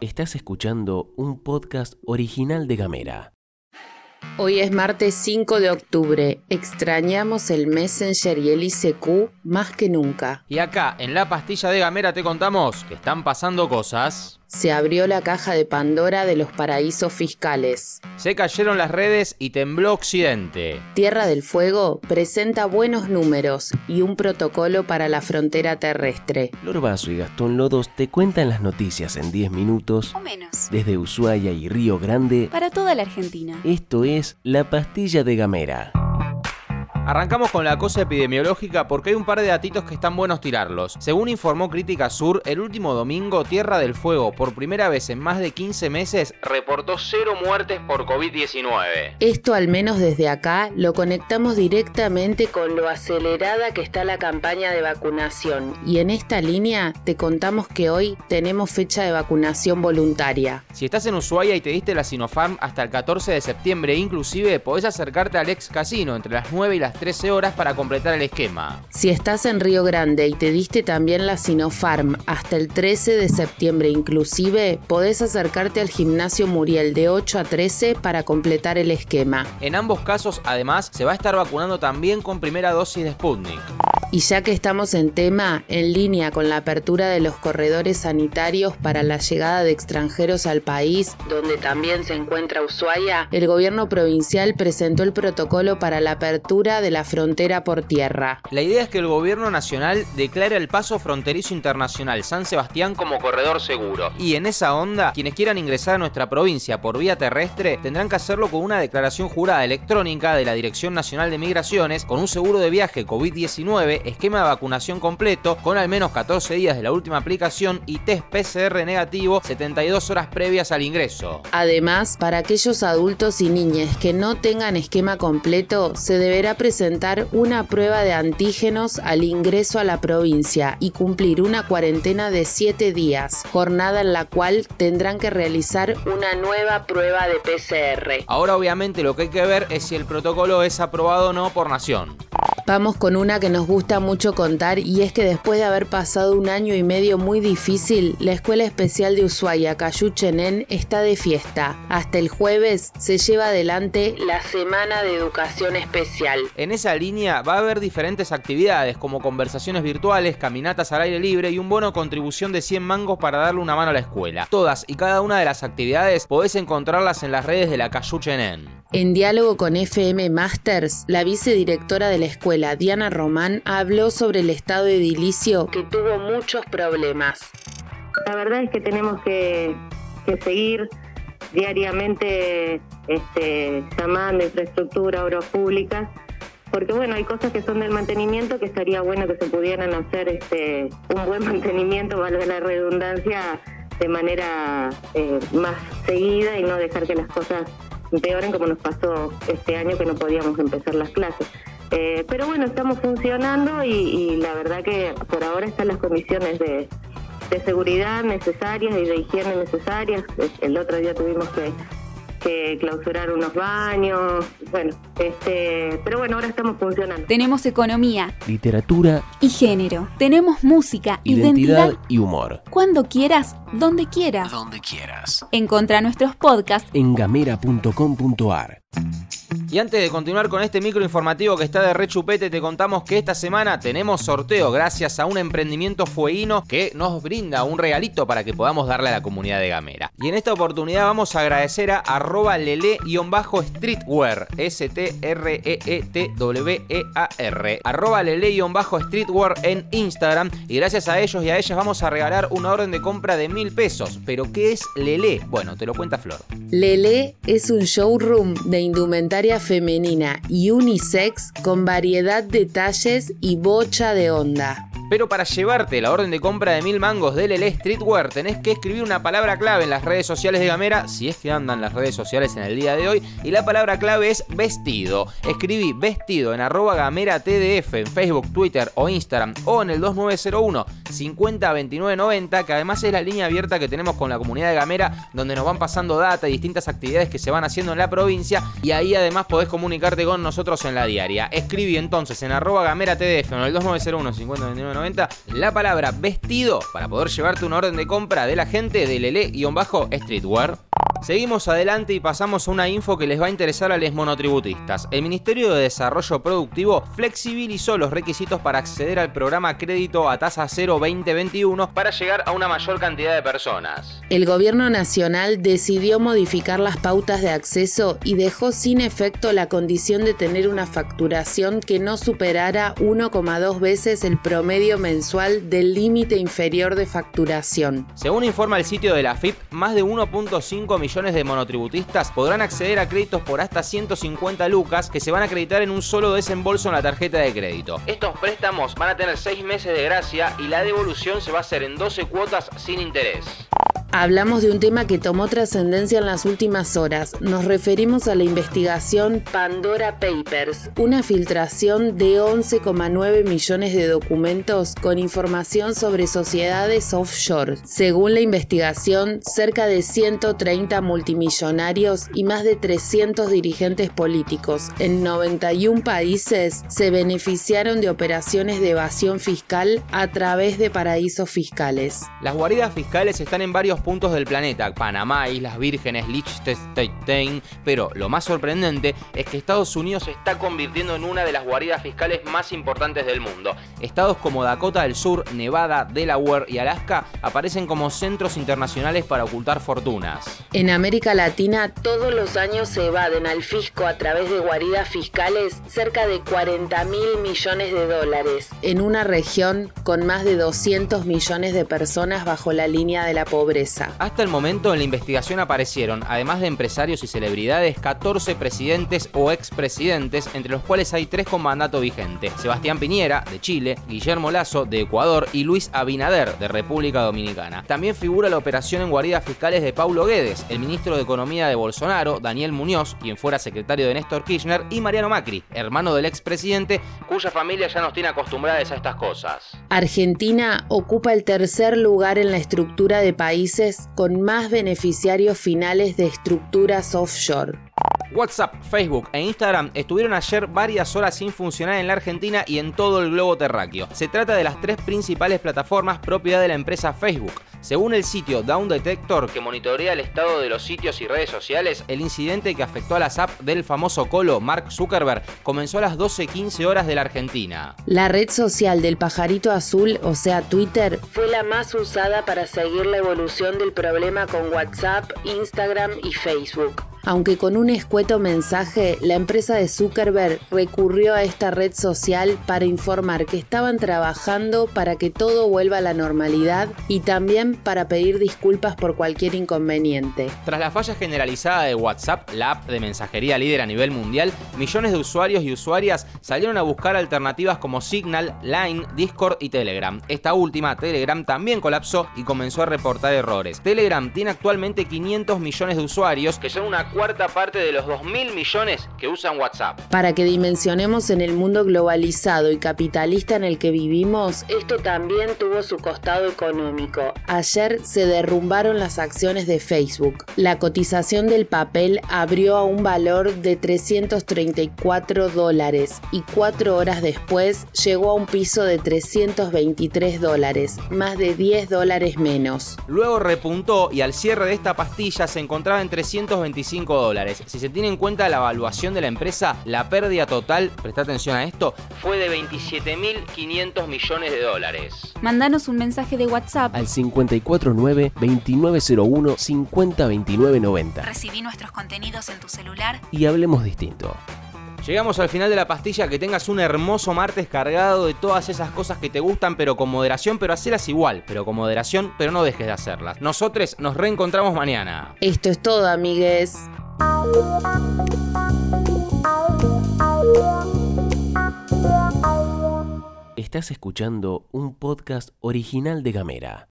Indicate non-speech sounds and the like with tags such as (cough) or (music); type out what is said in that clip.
Estás escuchando un podcast original de Gamera. Hoy es martes 5 de octubre. Extrañamos el Messenger y el ICQ más que nunca. Y acá, en la pastilla de Gamera, te contamos que están pasando cosas. Se abrió la caja de Pandora de los paraísos fiscales. Se cayeron las redes y tembló Occidente. Tierra del Fuego presenta buenos números y un protocolo para la frontera terrestre. Lorbazo y Gastón Lodos te cuentan las noticias en 10 minutos O menos. desde Ushuaia y Río Grande. Para toda la Argentina. Esto es La Pastilla de Gamera. Arrancamos con la cosa epidemiológica porque hay un par de datitos que están buenos tirarlos. Según informó Crítica Sur, el último domingo Tierra del Fuego, por primera vez en más de 15 meses, reportó cero muertes por COVID-19. Esto al menos desde acá lo conectamos directamente con lo acelerada que está la campaña de vacunación y en esta línea te contamos que hoy tenemos fecha de vacunación voluntaria. Si estás en Ushuaia y te diste la Sinopharm hasta el 14 de septiembre, inclusive podés acercarte al ex casino entre las 9 y las 13 horas para completar el esquema. Si estás en Río Grande y te diste también la Sinopharm hasta el 13 de septiembre inclusive, podés acercarte al gimnasio Muriel de 8 a 13 para completar el esquema. En ambos casos, además, se va a estar vacunando también con primera dosis de Sputnik. Y ya que estamos en tema, en línea con la apertura de los corredores sanitarios para la llegada de extranjeros al país, donde también se encuentra Ushuaia, el gobierno provincial presentó el protocolo para la apertura de la frontera por tierra. La idea es que el gobierno nacional declare el paso fronterizo internacional San Sebastián como corredor seguro. Y en esa onda, quienes quieran ingresar a nuestra provincia por vía terrestre tendrán que hacerlo con una declaración jurada electrónica de la Dirección Nacional de Migraciones, con un seguro de viaje COVID-19, esquema de vacunación completo, con al menos 14 días de la última aplicación y test PCR negativo 72 horas previas al ingreso. Además, para aquellos adultos y niñas que no tengan esquema completo, se deberá presentar una prueba de antígenos al ingreso a la provincia y cumplir una cuarentena de 7 días, jornada en la cual tendrán que realizar una nueva prueba de PCR. Ahora obviamente lo que hay que ver es si el protocolo es aprobado o no por nación. Vamos con una que nos gusta mucho contar y es que después de haber pasado un año y medio muy difícil, la Escuela Especial de Ushuaia Cayuchenen está de fiesta. Hasta el jueves se lleva adelante la Semana de Educación Especial. En esa línea va a haber diferentes actividades como conversaciones virtuales, caminatas al aire libre y un bono contribución de 100 mangos para darle una mano a la escuela. Todas y cada una de las actividades podés encontrarlas en las redes de la Cayuchenen. En diálogo con FM Masters, la vicedirectora de la escuela, Diana Román, habló sobre el estado edilicio que tuvo muchos problemas. La verdad es que tenemos que, que seguir diariamente este, llamando infraestructura, obras públicas, porque bueno, hay cosas que son del mantenimiento que estaría bueno que se pudieran hacer este, un buen (laughs) mantenimiento, valga la redundancia, de manera eh, más seguida y no dejar que las cosas empeoren como nos pasó este año que no podíamos empezar las clases. Eh, pero bueno, estamos funcionando y, y la verdad que por ahora están las condiciones de, de seguridad necesarias y de higiene necesarias. El otro día tuvimos que, que clausurar unos baños, bueno, este, pero bueno, ahora estamos funcionando. Tenemos economía Literatura, y género. Tenemos música, identidad identidad. y humor. Cuando quieras, donde quieras. Donde quieras. Encontra nuestros podcasts En gamera.com.ar. Y antes de continuar con este micro informativo que está de rechupete, te contamos que esta semana tenemos sorteo gracias a un emprendimiento fueguino que nos brinda un regalito para que podamos darle a la comunidad de Gamera. Y en esta oportunidad vamos a agradecer a arroba lele-streetwear, S-T-R-E-E-T-W-E-A-R, arroba lele-streetwear en Instagram. Y gracias a ellos y a ellas vamos a regalar una orden de compra de mil pesos. ¿Pero qué es Lele? Bueno, te lo cuenta Flor. Lele es un showroom de indumentaria femenina y unisex con variedad de talles y bocha de onda. Pero para llevarte la orden de compra de mil mangos del LL Streetwear tenés que escribir una palabra clave en las redes sociales de Gamera, si es que andan las redes sociales en el día de hoy, y la palabra clave es vestido. Escribí vestido en arroba gamera TDF en Facebook, Twitter o Instagram o en el 2901 502990, que además es la línea abierta que tenemos con la comunidad de Gamera, donde nos van pasando data y distintas actividades que se van haciendo en la provincia, y ahí además podés comunicarte con nosotros en la diaria. Escribí entonces en arroba gamera TDF en el 2901 502990 la palabra vestido para poder llevarte una orden de compra de la gente del LL-Streetwear. Seguimos adelante y pasamos a una info que les va a interesar a los monotributistas. El Ministerio de Desarrollo Productivo flexibilizó los requisitos para acceder al programa Crédito a tasa 0 2021 para llegar a una mayor cantidad de personas. El gobierno nacional decidió modificar las pautas de acceso y dejó sin efecto la condición de tener una facturación que no superara 1,2 veces el promedio mensual del límite inferior de facturación. Según informa el sitio de la FIP, más de 1.5 millones de monotributistas podrán acceder a créditos por hasta 150 lucas que se van a acreditar en un solo desembolso en la tarjeta de crédito. Estos préstamos van a tener 6 meses de gracia y la devolución se va a hacer en 12 cuotas sin interés. Hablamos de un tema que tomó trascendencia en las últimas horas. Nos referimos a la investigación Pandora Papers, una filtración de 11,9 millones de documentos con información sobre sociedades offshore. Según la investigación, cerca de 130 multimillonarios y más de 300 dirigentes políticos en 91 países se beneficiaron de operaciones de evasión fiscal a través de paraísos fiscales. Las guaridas fiscales están en varios puntos del planeta, Panamá, Islas Vírgenes, Liechtenstein, pero lo más sorprendente es que Estados Unidos se está convirtiendo en una de las guaridas fiscales más importantes del mundo. Estados como Dakota del Sur, Nevada, Delaware y Alaska aparecen como centros internacionales para ocultar fortunas. En América Latina todos los años se evaden al fisco a través de guaridas fiscales cerca de 40 mil millones de dólares, en una región con más de 200 millones de personas bajo la línea de la pobreza. Hasta el momento en la investigación aparecieron, además de empresarios y celebridades, 14 presidentes o expresidentes, entre los cuales hay tres con mandato vigente. Sebastián Piñera, de Chile, Guillermo Lazo, de Ecuador, y Luis Abinader, de República Dominicana. También figura la operación en guaridas fiscales de Paulo Guedes, el ministro de Economía de Bolsonaro, Daniel Muñoz, quien fuera secretario de Néstor Kirchner, y Mariano Macri, hermano del expresidente, cuya familia ya nos tiene acostumbrados a estas cosas. Argentina ocupa el tercer lugar en la estructura de países con más beneficiarios finales de estructuras offshore. WhatsApp, Facebook e Instagram estuvieron ayer varias horas sin funcionar en la Argentina y en todo el globo terráqueo. Se trata de las tres principales plataformas propiedad de la empresa Facebook. Según el sitio Down Detector, que monitorea el estado de los sitios y redes sociales, el incidente que afectó a las apps del famoso colo Mark Zuckerberg comenzó a las 12.15 horas de la Argentina. La red social del pajarito azul, o sea Twitter, fue la más usada para seguir la evolución del problema con WhatsApp, Instagram y Facebook. Aunque con un escueto mensaje, la empresa de Zuckerberg recurrió a esta red social para informar que estaban trabajando para que todo vuelva a la normalidad y también para pedir disculpas por cualquier inconveniente. Tras la falla generalizada de WhatsApp, la app de mensajería líder a nivel mundial, millones de usuarios y usuarias salieron a buscar alternativas como Signal, Line, Discord y Telegram. Esta última, Telegram, también colapsó y comenzó a reportar errores. Telegram tiene actualmente 500 millones de usuarios, que son una cuarta parte de los 2.000 millones que usan WhatsApp. Para que dimensionemos en el mundo globalizado y capitalista en el que vivimos, esto también tuvo su costado económico. Ayer se derrumbaron las acciones de Facebook. La cotización del papel abrió a un valor de 334 dólares y cuatro horas después llegó a un piso de 323 dólares, más de 10 dólares menos. Luego repuntó y al cierre de esta pastilla se encontraba en 325 dólares. Si se tiene en cuenta la evaluación de la empresa, la pérdida total, presta atención a esto, fue de 27.500 millones de dólares. Mandanos un mensaje de WhatsApp al 549-2901-502990. Recibí nuestros contenidos en tu celular y hablemos distinto. Llegamos al final de la pastilla, que tengas un hermoso martes cargado de todas esas cosas que te gustan, pero con moderación, pero hacerlas igual, pero con moderación, pero no dejes de hacerlas. Nosotros nos reencontramos mañana. Esto es todo, amigues. Estás escuchando un podcast original de Gamera.